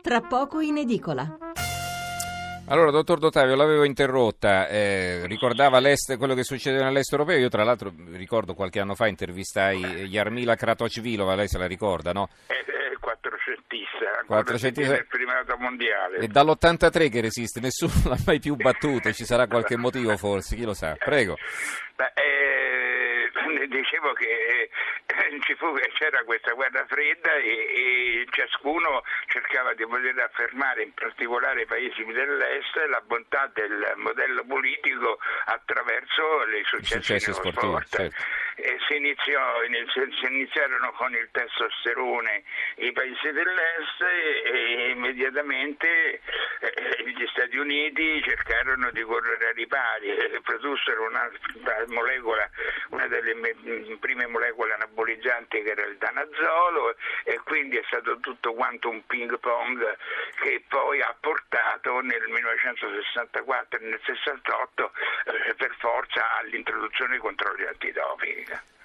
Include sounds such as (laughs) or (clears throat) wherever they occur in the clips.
tra poco in edicola. Allora, dottor Dottavio, l'avevo interrotta, eh, ricordava quello che succedeva nell'est europeo, io tra l'altro ricordo qualche anno fa intervistai Yarmila Kratochvilova, lei se la ricorda, no? Eh, quattrocentista, 400... nel primato mondiale. E dall'83 che resiste, nessuno (laughs) l'ha mai più battuto, ci sarà qualche motivo forse, chi lo sa, prego. Beh, eh, (laughs) dicevo che (laughs) fu, c'era questa guerra fredda e, e, ciascuno cercava di poter affermare, in particolare i paesi dell'est, la bontà del modello politico attraverso le successi, nello sport. Certo. Si, iniziò, si, iniziarono con il testosterone i paesi dell'est e, immediatamente eh, gli Stati Uniti cercarono di correre ai ripari e produssero una molecola, una delle prime molecole anabolizzanti che era il danazolo e quindi è stato tutto quanto un ping pong che poi ha portato nel 1964 e nel 68 eh, per forza all'introduzione dei controlli antidoping.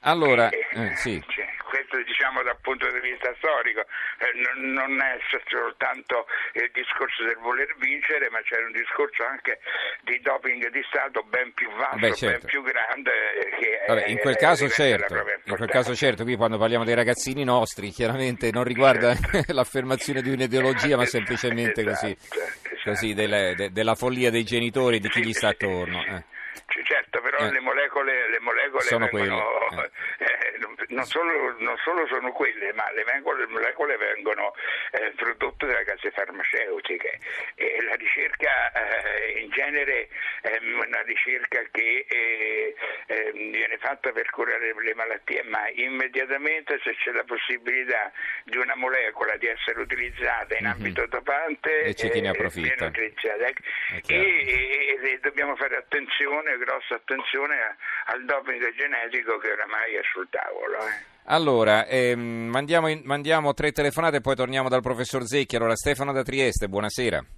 Allora, eh, eh, sì. cioè, questo diciamo dal punto di vista storico, eh, non, è soltanto il discorso del voler vincere, ma c'è un discorso anche di doping di Stato ben più vasto, Beh, certo. ben più grande. Che Vabbè, in quel caso certo, in quel caso certo, qui quando parliamo dei ragazzini nostri, chiaramente non riguarda certo. (laughs) l'affermazione di un'ideologia, ma semplicemente esatto, così, esatto. così delle, de, della follia dei genitori e di chi gli sta attorno. Eh. Certo, però eh. le molecole, le molecole sono vengono, quelle. Eh. (laughs) eh non, solo, non, solo, sono quelle, ma le, le molecole vengono eh, prodotte dalle case farmaceutiche e la ricerca eh, in genere è una ricerca che eh, ehm, viene fatta per curare le malattie, ma immediatamente se c'è la possibilità di una molecola di essere utilizzata in mm-hmm. ambito dopante, e c'è chi ne approfitta. Ecco. E, e, e, dobbiamo fare attenzione, grossa attenzione al doping genetico che oramai è sul tavolo. Eh. Allora, ehm, mandiamo, in, mandiamo, tre telefonate e poi torniamo dal professor Zecchi. Allora, Stefano da Trieste, buonasera. Eh,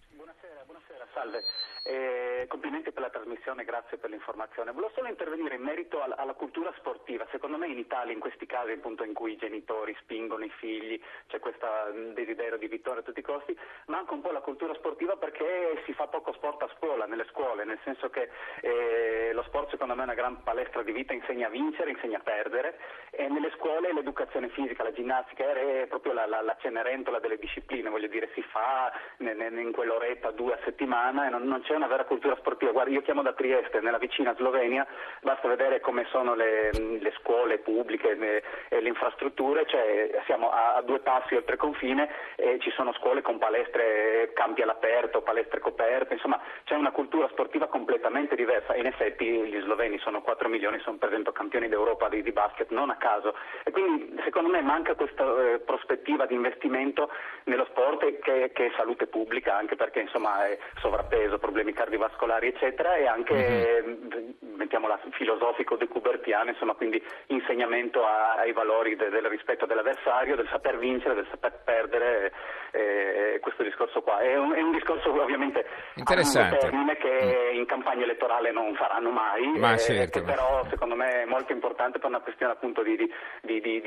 complimenti per la trasmissione, grazie per l'informazione. Volevo solo intervenire in merito alla, alla, cultura sportiva. Secondo me in Italia, in questi casi appunto in cui i genitori spingono i figli, c'è questo mm, desiderio di vittoria a tutti i costi, manca un po' la cultura sportiva perché si fa poco sport a scuola, nelle scuole, nel senso che eh, lo sport secondo me è una gran palestra di vita, insegna a vincere, insegna a perdere e nelle scuole l'educazione fisica, la ginnastica è proprio la, la, la cenerentola delle discipline, voglio dire, si fa in quell'oretta, due a settimana e non, non c'è una vera cultura sportiva. Guarda, io chiamo da Trieste, nella vicina Slovenia, basta vedere come sono le, le scuole pubbliche le, e le infrastrutture, cioè siamo a, a, due passi oltre confine e ci sono scuole con palestre, campi all'aperto, palestre coperte, insomma c'è una cultura sportiva completamente diversa in effetti gli sloveni sono 4 milioni, sono per esempio campioni d'Europa di, di basket, non a caso. E quindi secondo me manca questa eh, prospettiva di investimento nello sport che, che, è salute pubblica, anche perché insomma è sovrappeso, problemi cardiovascolari eccetera e anche mm-hmm. mettiamola filosofico decubertiano, insomma quindi insegnamento a, ai valori de, del rispetto dell'avversario, del saper vincere, del saper perdere, eh, questo discorso qua. È un, è un discorso ovviamente Interessante. termine che mm. in campagna elettorale non faranno mai, ma eh, certo, però secondo me è molto importante per una questione appunto di, di, di,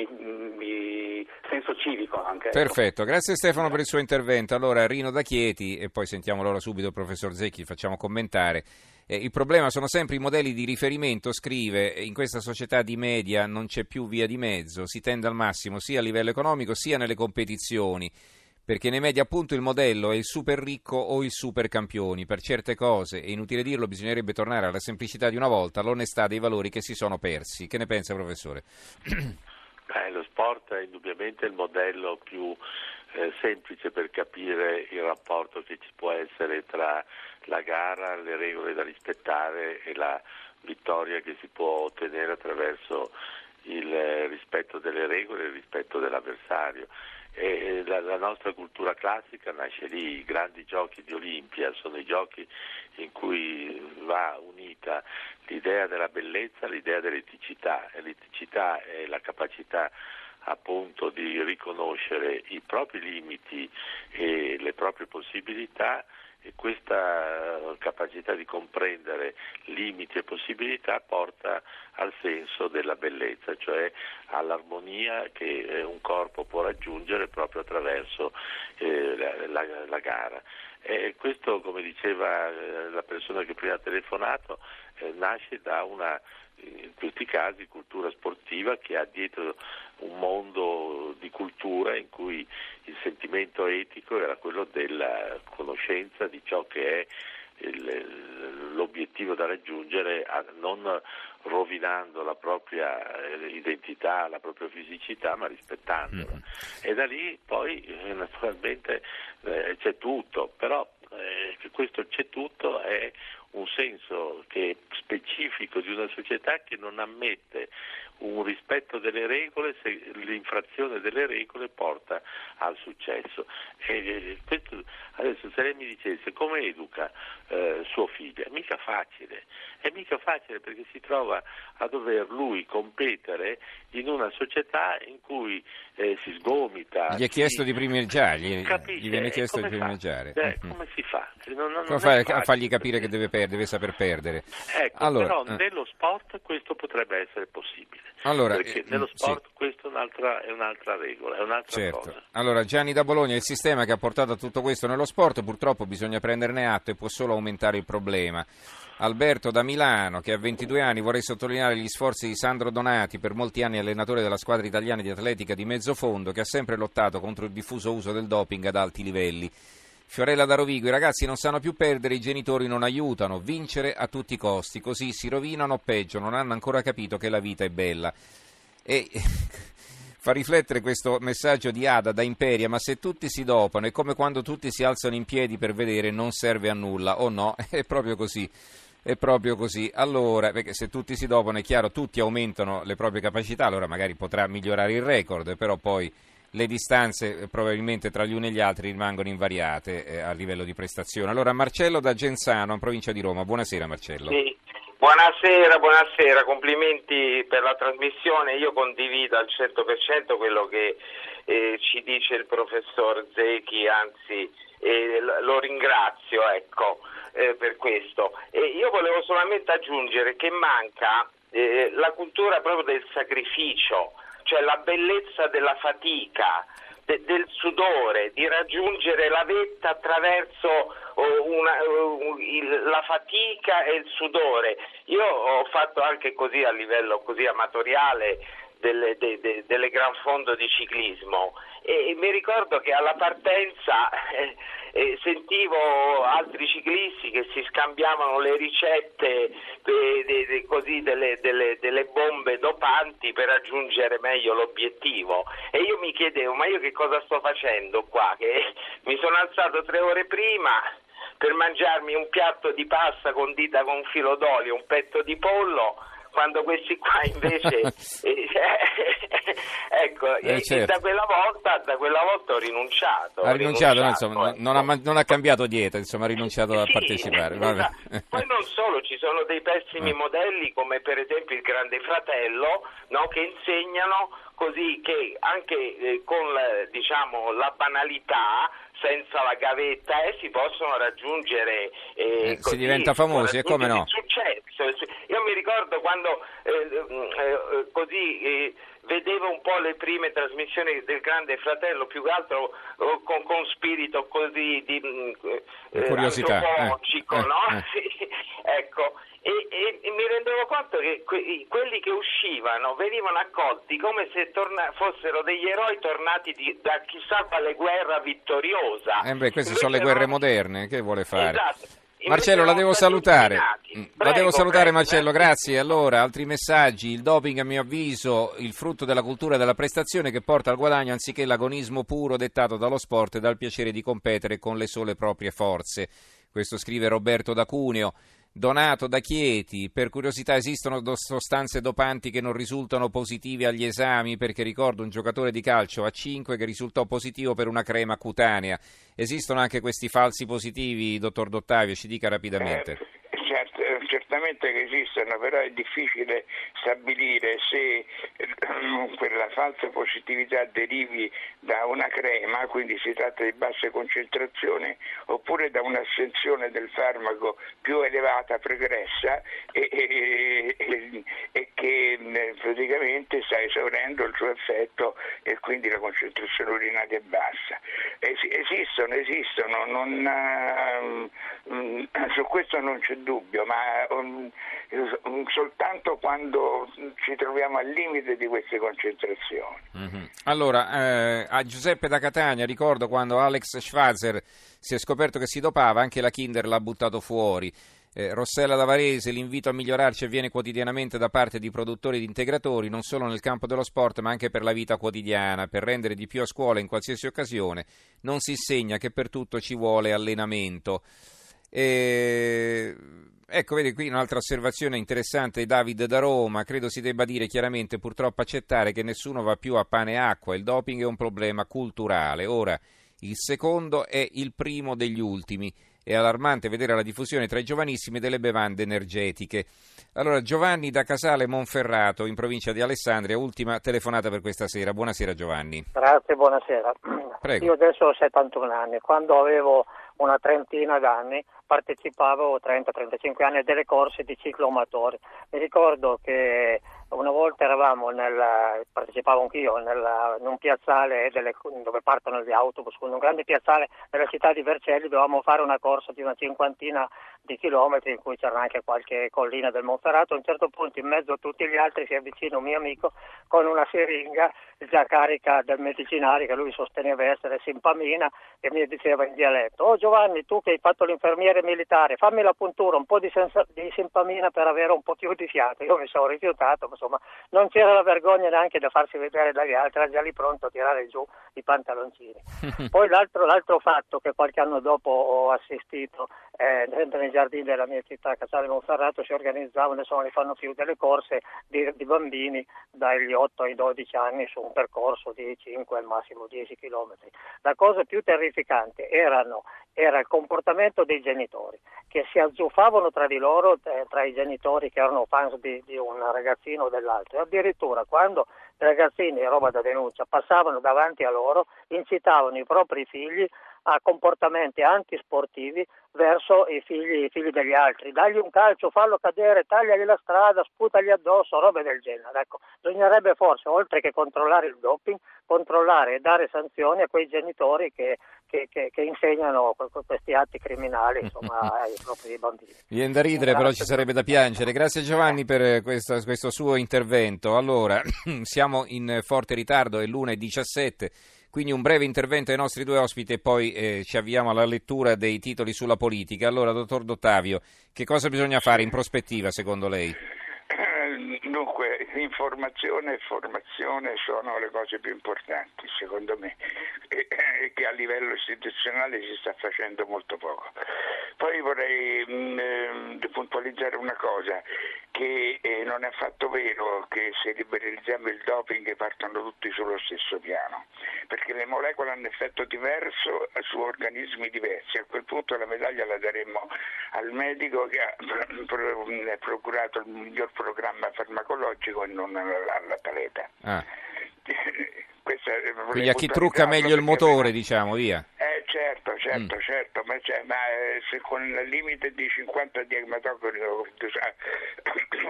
di senso civico anche. Ecco. Perfetto, grazie Stefano per il suo intervento. Allora Rino da Chieti e poi sentiamo allora subito il professor Zecchi, facciamo commentare. Eh, il problema sono sempre i modelli di riferimento, scrive, in questa società di media non c'è più via di mezzo, si tende al massimo sia a livello economico sia nelle competizioni perché nei media appunto il modello è il super ricco o il super campioni. Per certe cose, è inutile dirlo, bisognerebbe tornare alla semplicità di una volta, all'onestà dei valori che si sono persi. Che ne pensa, professore? (clears throat) Beh, lo sport è indubbiamente il modello più eh, semplice per capire il rapporto che ci può essere tra la gara, le regole da rispettare e la vittoria che si può ottenere attraverso il eh, rispetto delle regole e il rispetto dell'avversario. E la, la, nostra cultura classica nasce lì, i grandi giochi di Olimpia sono i giochi in cui va unita l'idea della bellezza, l'idea dell'eticità. L'eticità è la capacità appunto di riconoscere conoscere i propri limiti e le proprie possibilità e questa capacità di comprendere limiti e possibilità porta al senso della bellezza, cioè all'armonia che un corpo può raggiungere proprio attraverso eh, la, la, la, gara. E questo, come diceva eh, la persona che prima ha telefonato, eh, nasce da una in questi casi cultura sportiva che ha dietro un mondo di cultura in cui il sentimento etico era quello della conoscenza di ciò che è il, l'obiettivo da raggiungere non rovinando la propria eh, identità, la propria fisicità, ma rispettandola. Mm. E da lì poi eh, naturalmente eh, c'è tutto, però eh, questo c'è tutto è un senso che specifico di una società che non ammette un rispetto delle regole se l'infrazione delle regole porta al successo. E questo, adesso se lei mi dicesse come educa eh, suo figlio, è mica facile, è mica facile perché si trova a dover lui competere in una società in cui eh, si sgomita. Gli è chiesto si... di primeggiare, gli, gli viene chiesto di primeggiare. Eh, mm. Come si fa? Non, non, come fai a fargli capire che deve, per, deve saper perdere? Ecco, allora, però eh. nello sport questo potrebbe essere possibile. Allora, perché eh, nello sport sì. questo è un'altra, è un'altra, regola, è un'altra certo. cosa. Allora, Gianni da Bologna, il sistema che ha portato a tutto questo nello sport, purtroppo bisogna prenderne atto e può solo aumentare il problema. Alberto da Milano, che ha 22 anni, vorrei sottolineare gli sforzi di Sandro Donati, per molti anni allenatore della squadra italiana di atletica di mezzo fondo, che ha sempre lottato contro il diffuso uso del doping ad alti livelli. Fiorella da Rovigo, i ragazzi non sanno più perdere, i genitori non aiutano, vincere a tutti i costi, così si rovinano peggio, non hanno ancora capito che la vita è bella. E (laughs) fa riflettere questo messaggio di Ada da Imperia, ma se tutti si dopano è come quando tutti si alzano in piedi per vedere non serve a nulla, o no? (laughs) È proprio così. È proprio così. Allora, perché se tutti si dopano è chiaro, tutti aumentano le proprie capacità, allora magari potrà migliorare il record, però poi le distanze eh, probabilmente tra gli uni e gli altri rimangono invariate eh, a livello di prestazione. Allora Marcello da Genzano, in provincia di Roma. Buonasera Marcello. Sì. Buonasera, buonasera, complimenti per la trasmissione. Io condivido al 100% quello che eh, ci dice il professor Zecchi, anzi eh, lo ringrazio ecco, eh, per questo. io volevo solamente aggiungere che manca eh, la cultura proprio del sacrificio cioè la bellezza della fatica, de, del sudore, di raggiungere la vetta attraverso oh, una, il, la fatica e il sudore. Io ho fatto anche così a livello così amatoriale delle, de, de, delle gran fondo di ciclismo e, e mi ricordo che alla partenza eh, eh, sentivo altri ciclisti che si scambiavano le ricette de, così, delle, delle, delle, bombe dopanti per raggiungere meglio l'obiettivo e io mi chiedevo ma io che cosa sto facendo qua? Che mi sono alzato tre ore prima per mangiarmi un piatto di pasta condita con filo d'olio, un petto di pollo quando questi qua invece (laughs) eh, (laughs) ecco eh, certo. da, quella volta, da quella volta ho rinunciato ha rinunciato, rinunciato insomma, ecco. non, ha, non, ha, cambiato dieta insomma ha rinunciato a partecipare esatto. poi non solo ci sono dei pessimi eh. modelli come per esempio il Grande Fratello no, che insegnano così che anche eh, con la, diciamo, la banalità senza la gavetta eh, si possono raggiungere eh, eh, si diventa famosi e come no? successo io mi ricordo quando eh, mm, eh, così vedevo un po' le prime trasmissioni del Grande Fratello, più che altro con, con spirito così di eh, curiosità, antropologico, no? (laughs) Sì, ecco, e, e, e, mi rendevo conto che que- quelli che uscivano venivano accolti come se torna- fossero degli eroi tornati di- da chissà quale guerra vittoriosa. Eh beh, queste Invece sono le guerre erano... moderne, che vuole fare? Esatto. Marcello, la devo salutare. Prego, la devo salutare, prego, Marcello, eh. grazie. Allora, altri messaggi. Il doping, a mio avviso, il frutto della cultura della prestazione che porta al guadagno anziché l'agonismo puro dettato dallo sport e dal piacere di competere con le sole proprie forze. Questo scrive Roberto da Cuneo. Donato da Chieti, per curiosità esistono sostanze dopanti che non risultano positive agli esami perché ricordo un giocatore di calcio a 5 che risultò positivo per una crema cutanea. Esistono anche questi falsi positivi, dottor Dottavio, ci dica rapidamente. Eh, certo, certamente che esistono, però è difficile stabilire se quella falsa positività derivi da una crema, quindi si tratta di basse concentrazioni, oppure da un'assenzione del farmaco più elevata, pregressa e, e, e, e che praticamente sta esaurendo il suo effetto e quindi la concentrazione urinaria è bassa. Es- esistono, esistono, non, um, su questo non c'è dubbio, ma um, soltanto quando ci troviamo al limite di queste concentrazioni. Mm-hmm. Allora, eh, a Giuseppe da Catania ricordo quando Alex Schwarzer si è scoperto che si dopava, anche la Kinder l'ha buttato fuori. Eh, Rossella da Varese, l'invito a migliorarci avviene quotidianamente da parte di produttori ed integratori, non solo nel campo dello sport, ma anche per la vita quotidiana, per rendere di più a scuola in qualsiasi occasione. Non si insegna che per tutto ci vuole allenamento. E... Ecco, vedi qui un'altra osservazione interessante, David da Roma, credo si debba dire chiaramente purtroppo accettare che nessuno va più a pane e acqua, il doping è un problema culturale. Ora, il secondo è il primo degli ultimi è allarmante vedere la diffusione tra i giovanissimi delle bevande energetiche. Allora, Giovanni da Casale Monferrato, in provincia di Alessandria, ultima telefonata per questa sera. Buonasera Giovanni. Grazie, buonasera. Prego. Io adesso ho 71 anni, quando avevo una trentina d'anni partecipavo 30-35 anni a delle corse di ciclomatori. Mi ricordo che una volta eravamo nel, partecipavo anch'io nel, in un piazzale delle, dove partono gli autobus, in un grande piazzale della città di Vercelli, dovevamo fare una corsa di una cinquantina di chilometri in cui c'era anche qualche collina del Monferrato. A un certo punto in mezzo a tutti gli altri si avvicina un mio amico con una siringa già carica del medicinale che lui sosteneva essere simpamina e mi diceva in dialetto Oh Giovanni tu che hai fatto l'infermiere militare fammi la puntura un po' di, senza, di simpamina per avere un po' più di fiato io mi sono rifiutato insomma non c'era la vergogna neanche da farsi vedere dagli altri era già lì pronto a tirare giù i pantaloncini (laughs) poi l'altro, l'altro fatto che qualche anno dopo ho assistito eh, sempre nei giardini della mia città Casale Monferrato si organizzavano adesso non li fanno più delle corse di, di bambini dagli 8 ai 12 anni su un percorso di 5 al massimo 10 km. La cosa più terrificante erano, era il comportamento dei genitori che si azzuffavano tra di loro, eh, tra i genitori che erano fans di, di un ragazzino o dell'altro. E addirittura quando ragazzini, roba da denuncia, passavano davanti a loro, incitavano i propri figli a comportamenti antisportivi verso i figli, i figli, degli altri. Dagli un calcio, fallo cadere, tagliagli la strada, sputagli addosso, robe del genere. Ecco, bisognerebbe forse, oltre che controllare il doping, controllare e dare sanzioni a quei genitori che, che, che, che insegnano questi atti criminali insomma, (laughs) ai propri bambini. Viene da ridere, Grazie. però ci sarebbe da piangere. Grazie Giovanni per questo, questo suo intervento. Allora, (clears throat) siamo in forte ritardo, è l'1.17. Quindi un breve intervento ai nostri due ospiti e poi eh, ci avviamo alla lettura dei titoli sulla politica. Allora, dottor Dottavio, che cosa bisogna fare in prospettiva secondo lei? Dunque, informazione e formazione sono le cose più importanti, secondo me, e, che a livello istituzionale si sta facendo molto poco. Poi vorrei mh, mm, puntualizzare una cosa, che eh, non è affatto vero che se liberalizziamo il doping partono tutti sullo stesso piano, perché le molecole hanno effetto diverso su organismi diversi. A quel punto la medaglia la daremmo al medico che ha (clears throat) procurato il miglior programma farmacologico e non all'atleta. Ah. (laughs) Quindi a chi trucca meglio il motore, diciamo, via. Eh certo, certo, mm. certo, ma, cioè, ma eh, se con il limite di 50 di ematocoro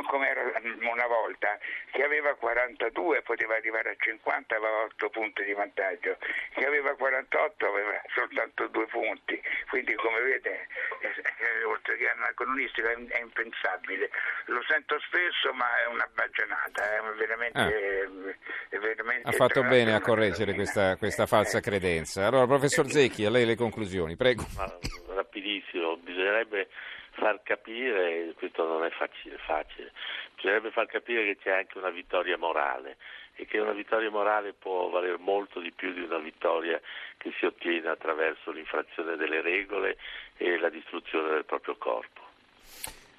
come era una volta, che aveva 42 poteva arrivare a 50 aveva 8 punti di vantaggio, che aveva 48 aveva soltanto 2 punti, quindi come vede eh, oltre che anacronistico è, è, impensabile. Lo sento spesso ma è una baggianata, è veramente, ah. è veramente ha fatto bene a correggere questa, questa falsa credenza. Allora professor Zecchi, a lei le conclusioni, prego. Ma, rapidissimo, bisognerebbe far capire, questo non è facile, facile, bisognerebbe far capire che c'è anche una vittoria morale e che una vittoria morale può valere molto di più di una vittoria che si ottiene attraverso l'infrazione delle regole e la distruzione del proprio corpo.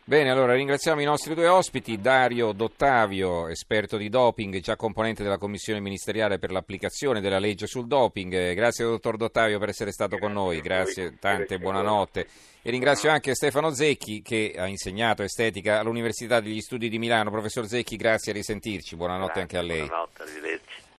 Bene, allora ringraziamo i nostri due ospiti, Dario Dottavio, esperto di doping, già componente della commissione ministeriale per l'applicazione della legge sul doping. Grazie dottor Dottavio per essere stato con noi, grazie tante, buonanotte. E ringrazio anche Stefano Zecchi che ha insegnato estetica all'Università degli Studi di Milano. Professor Zecchi, grazie a risentirci, buonanotte Grazie, anche a lei. Buonanotte, arrivederci.